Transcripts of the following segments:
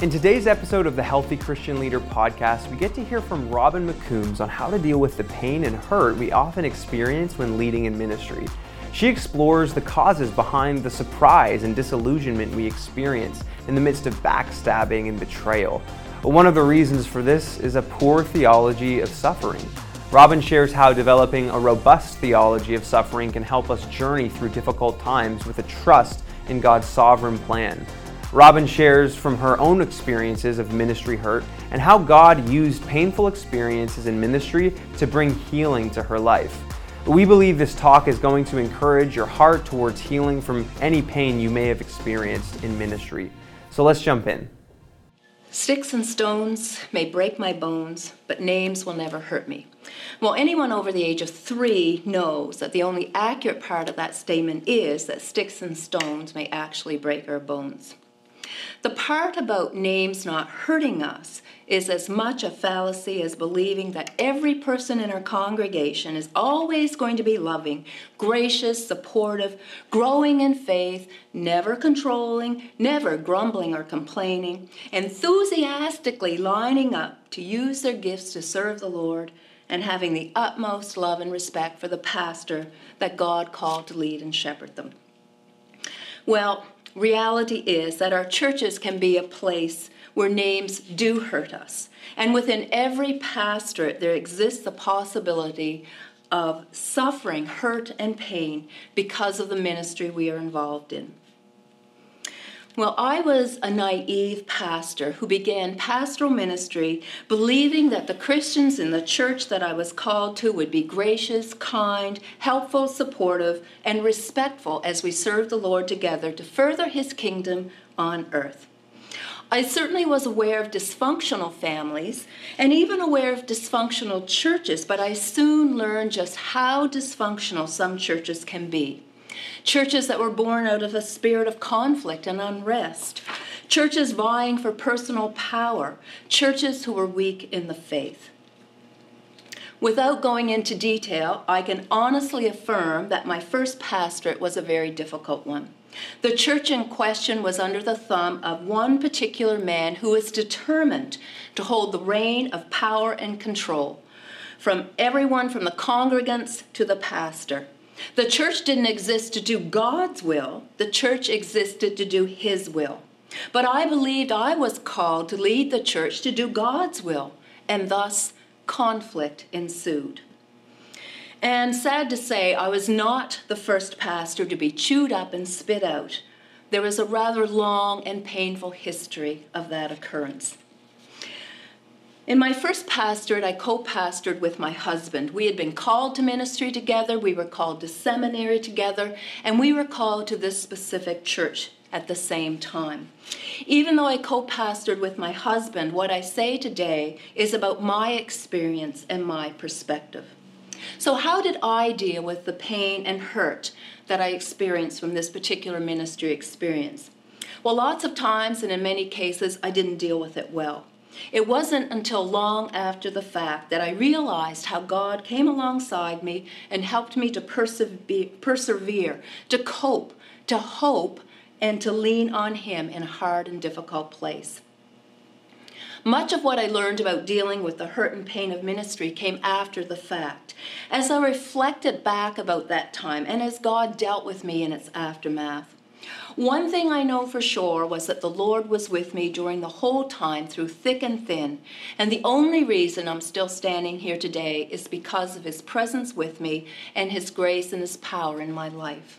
In today's episode of the Healthy Christian Leader podcast, we get to hear from Robin McCoombs on how to deal with the pain and hurt we often experience when leading in ministry. She explores the causes behind the surprise and disillusionment we experience in the midst of backstabbing and betrayal. One of the reasons for this is a poor theology of suffering. Robin shares how developing a robust theology of suffering can help us journey through difficult times with a trust in God's sovereign plan. Robin shares from her own experiences of ministry hurt and how God used painful experiences in ministry to bring healing to her life. We believe this talk is going to encourage your heart towards healing from any pain you may have experienced in ministry. So let's jump in. Sticks and stones may break my bones, but names will never hurt me. Well, anyone over the age of three knows that the only accurate part of that statement is that sticks and stones may actually break our bones. The part about names not hurting us is as much a fallacy as believing that every person in our congregation is always going to be loving, gracious, supportive, growing in faith, never controlling, never grumbling or complaining, enthusiastically lining up to use their gifts to serve the Lord, and having the utmost love and respect for the pastor that God called to lead and shepherd them. Well, reality is that our churches can be a place where names do hurt us. And within every pastorate, there exists the possibility of suffering, hurt, and pain because of the ministry we are involved in. Well, I was a naive pastor who began pastoral ministry believing that the Christians in the church that I was called to would be gracious, kind, helpful, supportive, and respectful as we served the Lord together to further His kingdom on earth. I certainly was aware of dysfunctional families and even aware of dysfunctional churches, but I soon learned just how dysfunctional some churches can be churches that were born out of a spirit of conflict and unrest, churches vying for personal power, churches who were weak in the faith. Without going into detail, I can honestly affirm that my first pastorate was a very difficult one. The church in question was under the thumb of one particular man who was determined to hold the reign of power and control from everyone from the congregants to the pastor. The church didn't exist to do God's will, the church existed to do His will. But I believed I was called to lead the church to do God's will, and thus conflict ensued. And sad to say, I was not the first pastor to be chewed up and spit out. There is a rather long and painful history of that occurrence. In my first pastorate, I co pastored with my husband. We had been called to ministry together, we were called to seminary together, and we were called to this specific church at the same time. Even though I co pastored with my husband, what I say today is about my experience and my perspective. So, how did I deal with the pain and hurt that I experienced from this particular ministry experience? Well, lots of times and in many cases, I didn't deal with it well. It wasn't until long after the fact that I realized how God came alongside me and helped me to persevere, to cope, to hope, and to lean on Him in a hard and difficult place. Much of what I learned about dealing with the hurt and pain of ministry came after the fact. As I reflected back about that time and as God dealt with me in its aftermath, one thing I know for sure was that the Lord was with me during the whole time through thick and thin, and the only reason I'm still standing here today is because of His presence with me and His grace and His power in my life.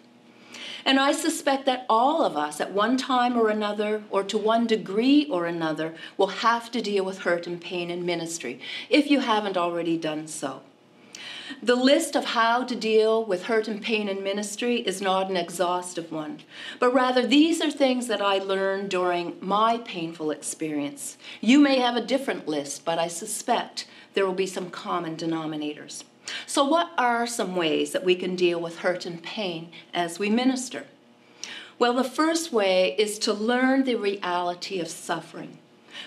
And I suspect that all of us, at one time or another, or to one degree or another, will have to deal with hurt and pain in ministry, if you haven't already done so. The list of how to deal with hurt and pain in ministry is not an exhaustive one, but rather these are things that I learned during my painful experience. You may have a different list, but I suspect there will be some common denominators. So, what are some ways that we can deal with hurt and pain as we minister? Well, the first way is to learn the reality of suffering.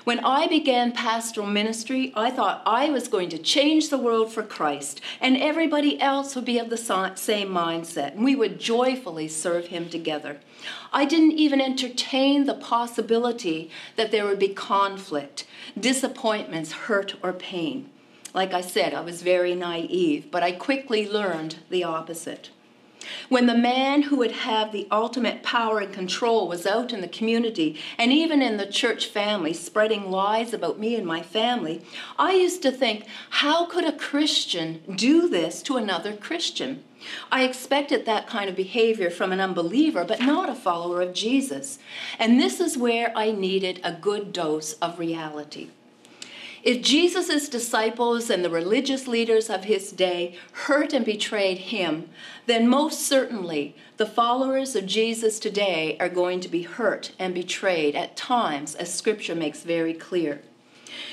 When I began pastoral ministry, I thought I was going to change the world for Christ, and everybody else would be of the same mindset, and we would joyfully serve Him together. I didn't even entertain the possibility that there would be conflict, disappointments, hurt, or pain. Like I said, I was very naive, but I quickly learned the opposite. When the man who would have the ultimate power and control was out in the community and even in the church family spreading lies about me and my family, I used to think, how could a Christian do this to another Christian? I expected that kind of behavior from an unbeliever, but not a follower of Jesus. And this is where I needed a good dose of reality. If Jesus' disciples and the religious leaders of his day hurt and betrayed him, then most certainly the followers of Jesus today are going to be hurt and betrayed at times, as Scripture makes very clear.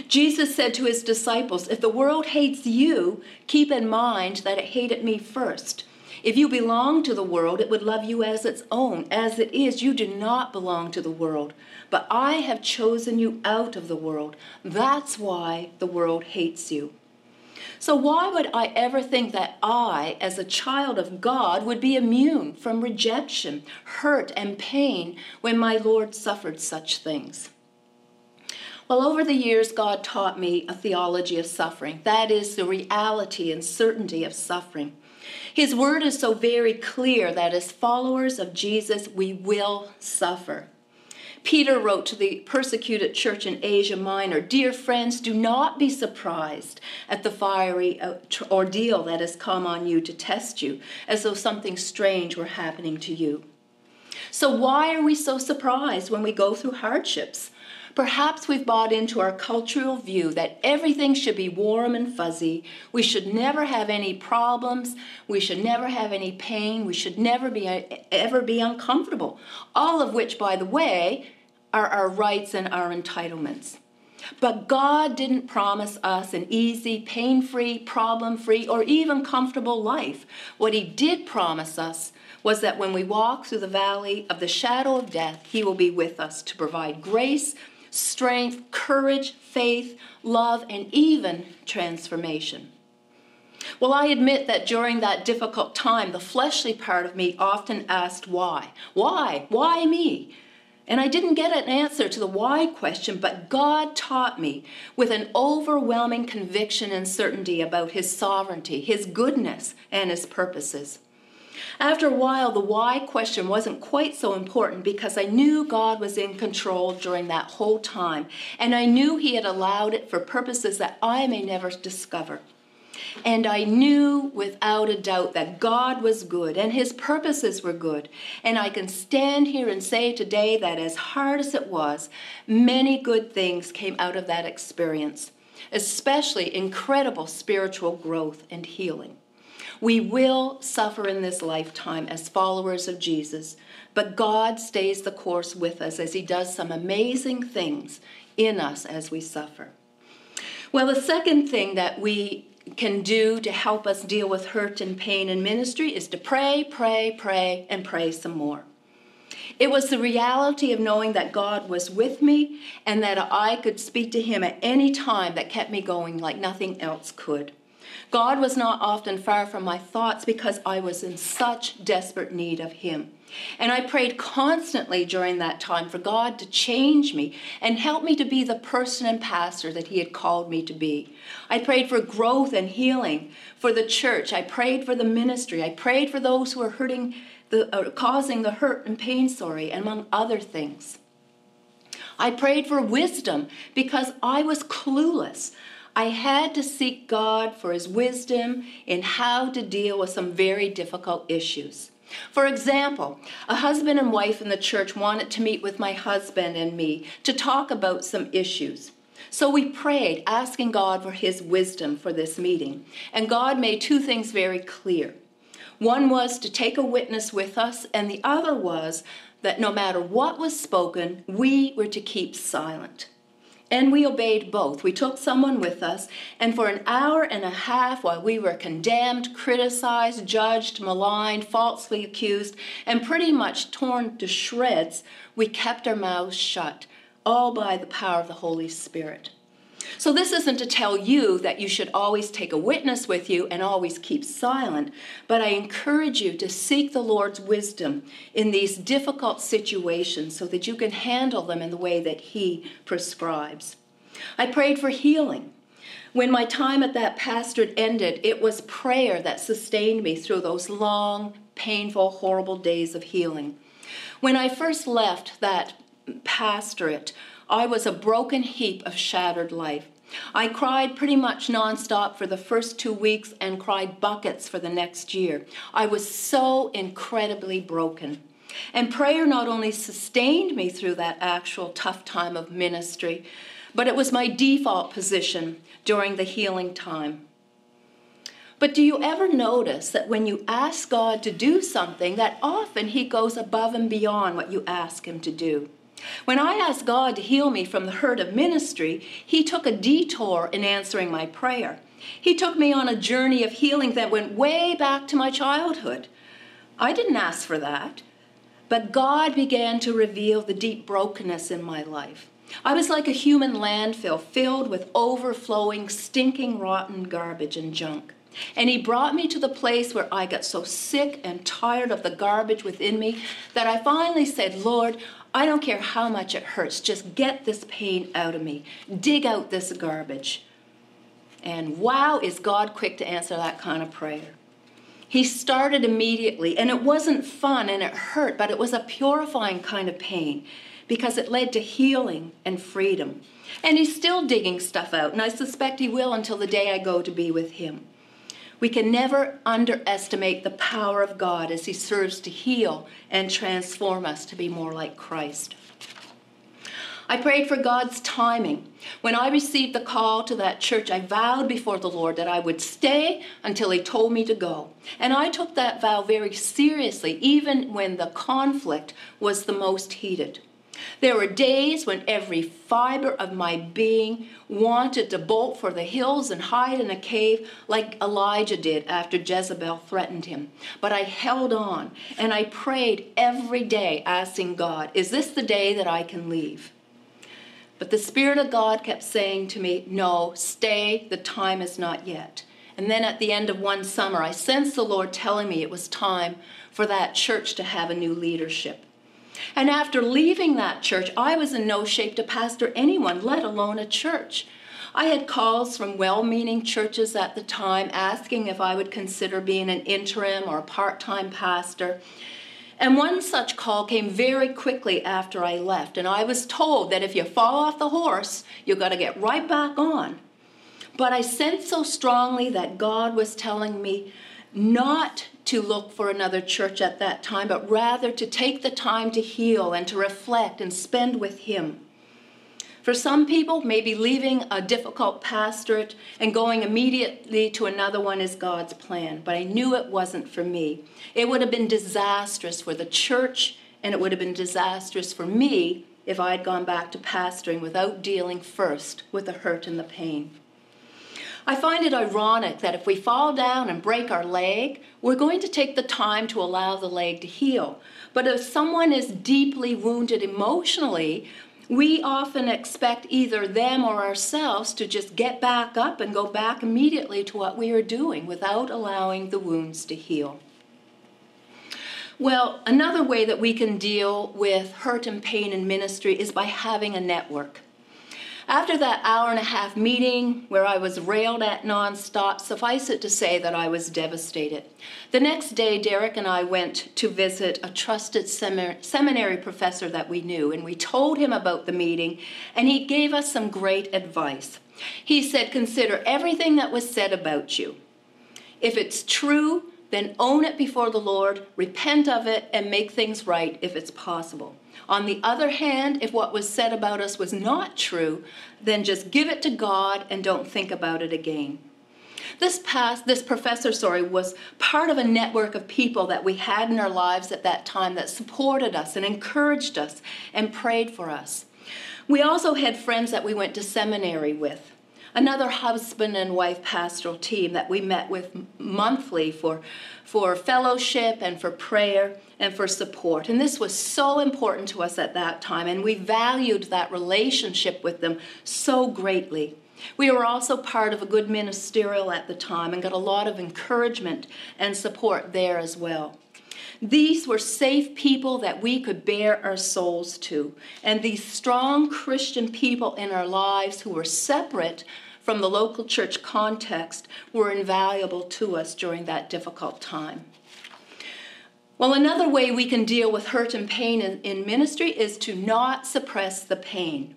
Jesus said to his disciples, If the world hates you, keep in mind that it hated me first. If you belong to the world, it would love you as its own. As it is, you do not belong to the world, but I have chosen you out of the world. That's why the world hates you. So, why would I ever think that I, as a child of God, would be immune from rejection, hurt, and pain when my Lord suffered such things? Well, over the years, God taught me a theology of suffering. That is the reality and certainty of suffering. His word is so very clear that as followers of Jesus, we will suffer. Peter wrote to the persecuted church in Asia Minor Dear friends, do not be surprised at the fiery uh, ordeal that has come on you to test you, as though something strange were happening to you. So, why are we so surprised when we go through hardships? Perhaps we've bought into our cultural view that everything should be warm and fuzzy. We should never have any problems. We should never have any pain. We should never be uh, ever be uncomfortable. All of which, by the way, are our rights and our entitlements. But God didn't promise us an easy, pain free, problem free, or even comfortable life. What He did promise us was that when we walk through the valley of the shadow of death, He will be with us to provide grace, strength, courage, faith, love, and even transformation. Well, I admit that during that difficult time, the fleshly part of me often asked why. Why? Why me? And I didn't get an answer to the why question, but God taught me with an overwhelming conviction and certainty about His sovereignty, His goodness, and His purposes. After a while, the why question wasn't quite so important because I knew God was in control during that whole time, and I knew He had allowed it for purposes that I may never discover. And I knew without a doubt that God was good and His purposes were good. And I can stand here and say today that as hard as it was, many good things came out of that experience, especially incredible spiritual growth and healing. We will suffer in this lifetime as followers of Jesus, but God stays the course with us as He does some amazing things in us as we suffer. Well, the second thing that we can do to help us deal with hurt and pain in ministry is to pray, pray, pray, and pray some more. It was the reality of knowing that God was with me and that I could speak to Him at any time that kept me going like nothing else could. God was not often far from my thoughts because I was in such desperate need of Him. And I prayed constantly during that time for God to change me and help me to be the person and pastor that He had called me to be. I prayed for growth and healing for the church. I prayed for the ministry. I prayed for those who were hurting, the, uh, causing the hurt and pain, sorry, among other things. I prayed for wisdom because I was clueless. I had to seek God for His wisdom in how to deal with some very difficult issues. For example, a husband and wife in the church wanted to meet with my husband and me to talk about some issues. So we prayed, asking God for His wisdom for this meeting. And God made two things very clear. One was to take a witness with us, and the other was that no matter what was spoken, we were to keep silent. And we obeyed both. We took someone with us, and for an hour and a half, while we were condemned, criticized, judged, maligned, falsely accused, and pretty much torn to shreds, we kept our mouths shut, all by the power of the Holy Spirit. So, this isn't to tell you that you should always take a witness with you and always keep silent, but I encourage you to seek the Lord's wisdom in these difficult situations so that you can handle them in the way that He prescribes. I prayed for healing. When my time at that pastorate ended, it was prayer that sustained me through those long, painful, horrible days of healing. When I first left that pastorate, I was a broken heap of shattered life. I cried pretty much nonstop for the first two weeks and cried buckets for the next year. I was so incredibly broken. And prayer not only sustained me through that actual tough time of ministry, but it was my default position during the healing time. But do you ever notice that when you ask God to do something, that often He goes above and beyond what you ask Him to do? When I asked God to heal me from the hurt of ministry, He took a detour in answering my prayer. He took me on a journey of healing that went way back to my childhood. I didn't ask for that, but God began to reveal the deep brokenness in my life. I was like a human landfill filled with overflowing, stinking, rotten garbage and junk. And he brought me to the place where I got so sick and tired of the garbage within me that I finally said, Lord, I don't care how much it hurts, just get this pain out of me. Dig out this garbage. And wow, is God quick to answer that kind of prayer. He started immediately, and it wasn't fun and it hurt, but it was a purifying kind of pain because it led to healing and freedom. And he's still digging stuff out, and I suspect he will until the day I go to be with him. We can never underestimate the power of God as He serves to heal and transform us to be more like Christ. I prayed for God's timing. When I received the call to that church, I vowed before the Lord that I would stay until He told me to go. And I took that vow very seriously, even when the conflict was the most heated. There were days when every fiber of my being wanted to bolt for the hills and hide in a cave like Elijah did after Jezebel threatened him. But I held on and I prayed every day, asking God, Is this the day that I can leave? But the Spirit of God kept saying to me, No, stay, the time is not yet. And then at the end of one summer, I sensed the Lord telling me it was time for that church to have a new leadership. And after leaving that church, I was in no shape to pastor anyone, let alone a church. I had calls from well meaning churches at the time asking if I would consider being an interim or a part time pastor. And one such call came very quickly after I left, and I was told that if you fall off the horse, you've got to get right back on. But I sensed so strongly that God was telling me not to look for another church at that time, but rather to take the time to heal and to reflect and spend with Him. For some people, maybe leaving a difficult pastorate and going immediately to another one is God's plan, but I knew it wasn't for me. It would have been disastrous for the church, and it would have been disastrous for me if I had gone back to pastoring without dealing first with the hurt and the pain. I find it ironic that if we fall down and break our leg, we're going to take the time to allow the leg to heal. But if someone is deeply wounded emotionally, we often expect either them or ourselves to just get back up and go back immediately to what we are doing without allowing the wounds to heal. Well, another way that we can deal with hurt and pain in ministry is by having a network. After that hour and a half meeting where I was railed at nonstop, suffice it to say that I was devastated. The next day, Derek and I went to visit a trusted seminary professor that we knew, and we told him about the meeting, and he gave us some great advice. He said, Consider everything that was said about you. If it's true, then own it before the Lord, repent of it, and make things right if it's possible. On the other hand, if what was said about us was not true, then just give it to God and don't think about it again. This past, this professor, sorry, was part of a network of people that we had in our lives at that time that supported us and encouraged us and prayed for us. We also had friends that we went to seminary with. Another husband and wife pastoral team that we met with monthly for, for fellowship and for prayer and for support. And this was so important to us at that time, and we valued that relationship with them so greatly. We were also part of a good ministerial at the time and got a lot of encouragement and support there as well. These were safe people that we could bare our souls to. And these strong Christian people in our lives who were separate from the local church context were invaluable to us during that difficult time. Well, another way we can deal with hurt and pain in, in ministry is to not suppress the pain.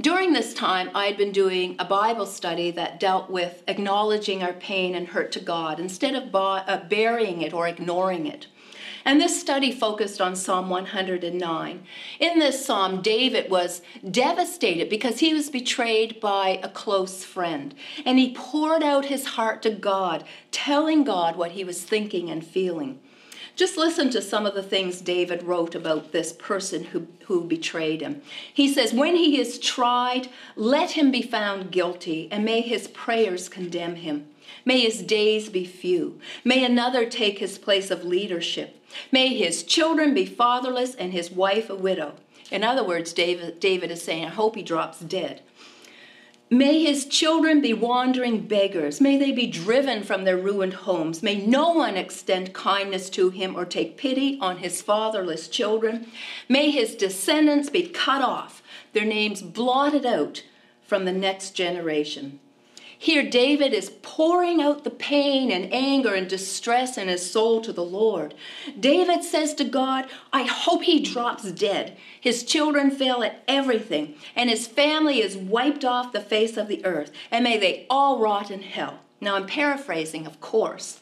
During this time, I had been doing a Bible study that dealt with acknowledging our pain and hurt to God instead of uh, burying it or ignoring it. And this study focused on Psalm 109. In this psalm, David was devastated because he was betrayed by a close friend. And he poured out his heart to God, telling God what he was thinking and feeling. Just listen to some of the things David wrote about this person who, who betrayed him. He says, When he is tried, let him be found guilty, and may his prayers condemn him. May his days be few. May another take his place of leadership. May his children be fatherless and his wife a widow. In other words, David, David is saying, I hope he drops dead. May his children be wandering beggars. May they be driven from their ruined homes. May no one extend kindness to him or take pity on his fatherless children. May his descendants be cut off, their names blotted out from the next generation. Here, David is pouring out the pain and anger and distress in his soul to the Lord. David says to God, I hope he drops dead. His children fail at everything, and his family is wiped off the face of the earth, and may they all rot in hell. Now, I'm paraphrasing, of course.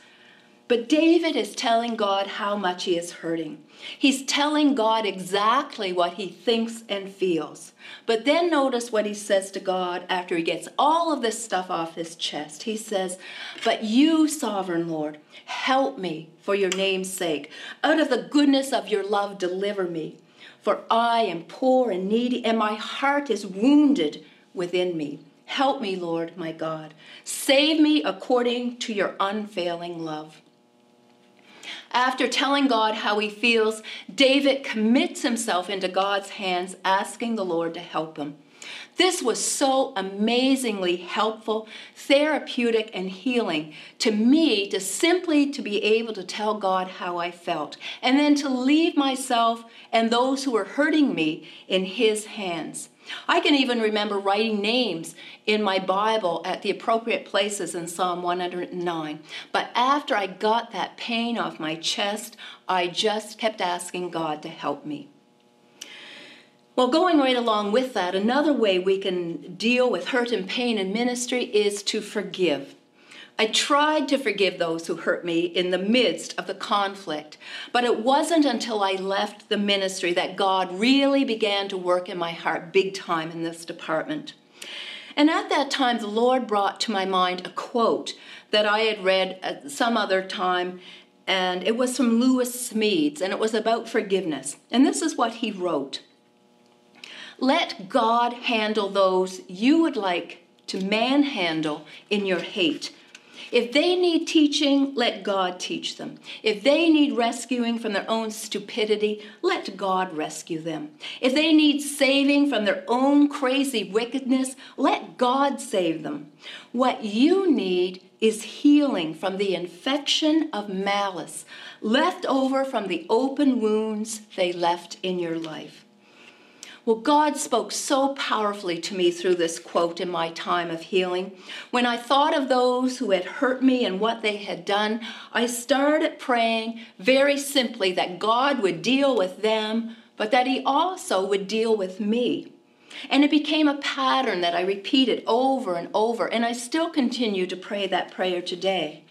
But David is telling God how much he is hurting. He's telling God exactly what he thinks and feels. But then notice what he says to God after he gets all of this stuff off his chest. He says, But you, sovereign Lord, help me for your name's sake. Out of the goodness of your love, deliver me. For I am poor and needy, and my heart is wounded within me. Help me, Lord, my God. Save me according to your unfailing love. After telling God how he feels, David commits himself into God's hands, asking the Lord to help him. This was so amazingly helpful, therapeutic, and healing to me to simply to be able to tell God how I felt and then to leave myself and those who were hurting me in his hands. I can even remember writing names in my Bible at the appropriate places in Psalm 109. But after I got that pain off my chest, I just kept asking God to help me. Well, going right along with that, another way we can deal with hurt and pain in ministry is to forgive. I tried to forgive those who hurt me in the midst of the conflict, but it wasn't until I left the ministry that God really began to work in my heart big time in this department. And at that time, the Lord brought to my mind a quote that I had read at some other time, and it was from Lewis Smedes, and it was about forgiveness. And this is what he wrote Let God handle those you would like to manhandle in your hate if they need teaching, let God teach them. If they need rescuing from their own stupidity, let God rescue them. If they need saving from their own crazy wickedness, let God save them. What you need is healing from the infection of malice left over from the open wounds they left in your life. Well, God spoke so powerfully to me through this quote in my time of healing. When I thought of those who had hurt me and what they had done, I started praying very simply that God would deal with them, but that He also would deal with me. And it became a pattern that I repeated over and over, and I still continue to pray that prayer today.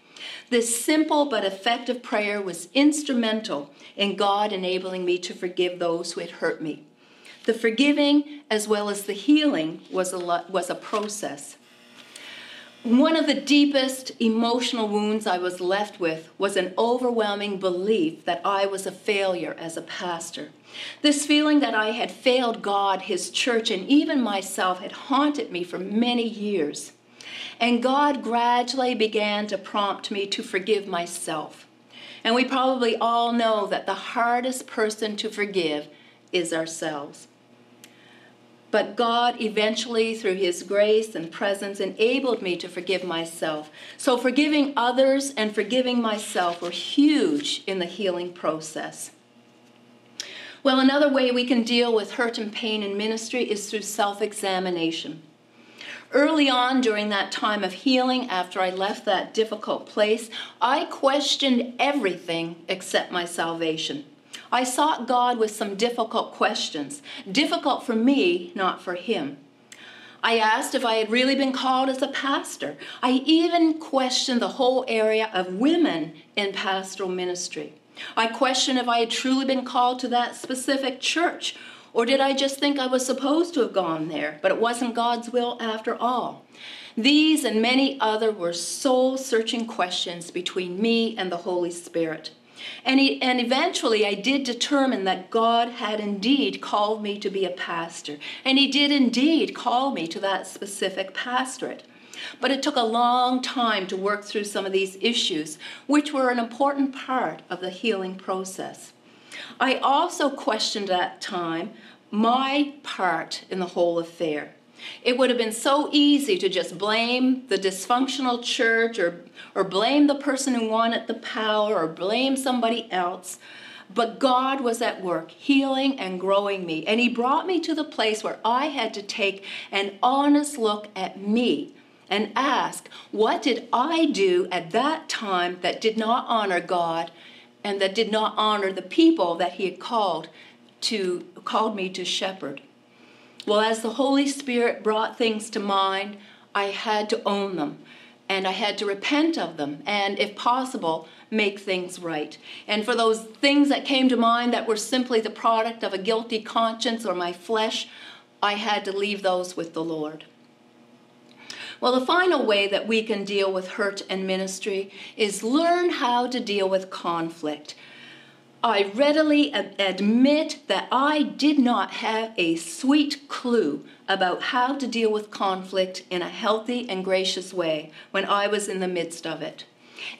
This simple but effective prayer was instrumental in God enabling me to forgive those who had hurt me. The forgiving as well as the healing was a, was a process. One of the deepest emotional wounds I was left with was an overwhelming belief that I was a failure as a pastor. This feeling that I had failed God, His church, and even myself had haunted me for many years. And God gradually began to prompt me to forgive myself. And we probably all know that the hardest person to forgive is ourselves. But God eventually, through His grace and presence, enabled me to forgive myself. So, forgiving others and forgiving myself were huge in the healing process. Well, another way we can deal with hurt and pain in ministry is through self examination. Early on during that time of healing, after I left that difficult place, I questioned everything except my salvation. I sought God with some difficult questions, difficult for me, not for Him. I asked if I had really been called as a pastor. I even questioned the whole area of women in pastoral ministry. I questioned if I had truly been called to that specific church, or did I just think I was supposed to have gone there, but it wasn't God's will after all? These and many other were soul searching questions between me and the Holy Spirit. And, he, and eventually I did determine that God had indeed called me to be a pastor. And he did indeed call me to that specific pastorate. But it took a long time to work through some of these issues, which were an important part of the healing process. I also questioned at that time my part in the whole affair. It would have been so easy to just blame the dysfunctional church or, or blame the person who wanted the power or blame somebody else. But God was at work, healing and growing me. And He brought me to the place where I had to take an honest look at me and ask, what did I do at that time that did not honor God and that did not honor the people that He had called to called me to shepherd? Well, as the Holy Spirit brought things to mind, I had to own them and I had to repent of them and, if possible, make things right. And for those things that came to mind that were simply the product of a guilty conscience or my flesh, I had to leave those with the Lord. Well, the final way that we can deal with hurt and ministry is learn how to deal with conflict. I readily admit that I did not have a sweet clue about how to deal with conflict in a healthy and gracious way when I was in the midst of it.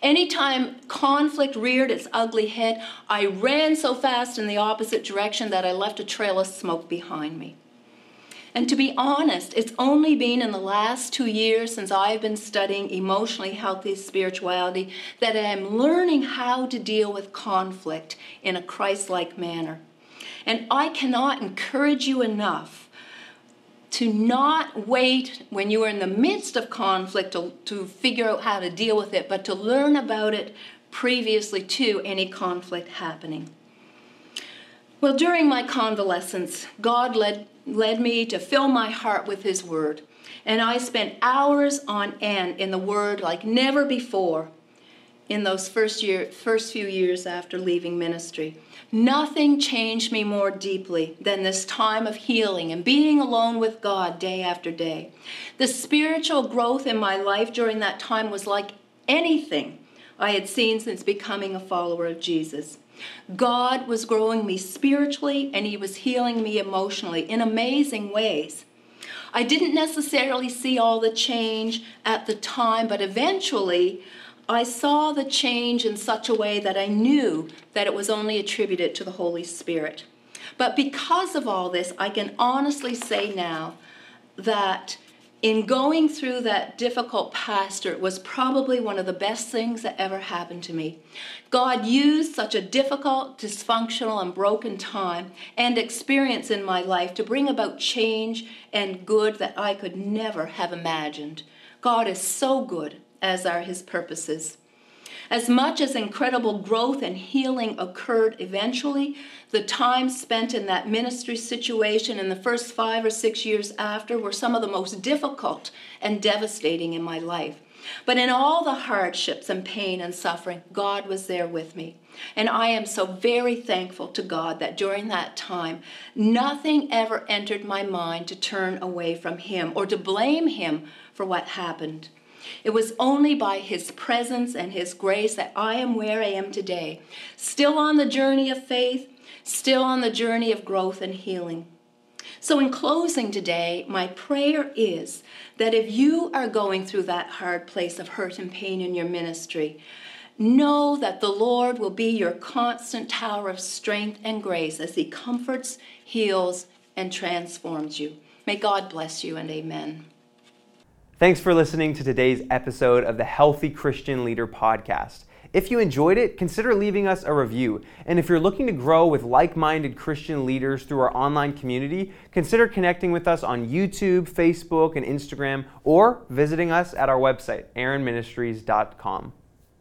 Anytime conflict reared its ugly head, I ran so fast in the opposite direction that I left a trail of smoke behind me. And to be honest, it's only been in the last two years since I've been studying emotionally healthy spirituality that I'm learning how to deal with conflict in a Christ like manner. And I cannot encourage you enough to not wait when you are in the midst of conflict to, to figure out how to deal with it, but to learn about it previously to any conflict happening. Well, during my convalescence, God led led me to fill my heart with His Word. And I spent hours on end in the Word like never before in those first, year, first few years after leaving ministry. Nothing changed me more deeply than this time of healing and being alone with God day after day. The spiritual growth in my life during that time was like anything I had seen since becoming a follower of Jesus. God was growing me spiritually and He was healing me emotionally in amazing ways. I didn't necessarily see all the change at the time, but eventually I saw the change in such a way that I knew that it was only attributed to the Holy Spirit. But because of all this, I can honestly say now that in going through that difficult pastorate was probably one of the best things that ever happened to me. God used such a difficult, dysfunctional, and broken time and experience in my life to bring about change and good that I could never have imagined. God is so good, as are his purposes. As much as incredible growth and healing occurred eventually, the time spent in that ministry situation in the first five or six years after were some of the most difficult and devastating in my life. But in all the hardships and pain and suffering, God was there with me. And I am so very thankful to God that during that time, nothing ever entered my mind to turn away from Him or to blame Him for what happened. It was only by His presence and His grace that I am where I am today, still on the journey of faith, still on the journey of growth and healing. So, in closing today, my prayer is that if you are going through that hard place of hurt and pain in your ministry, know that the Lord will be your constant tower of strength and grace as He comforts, heals, and transforms you. May God bless you and amen. Thanks for listening to today's episode of the Healthy Christian Leader podcast. If you enjoyed it, consider leaving us a review. And if you're looking to grow with like minded Christian leaders through our online community, consider connecting with us on YouTube, Facebook, and Instagram, or visiting us at our website, aaronministries.com.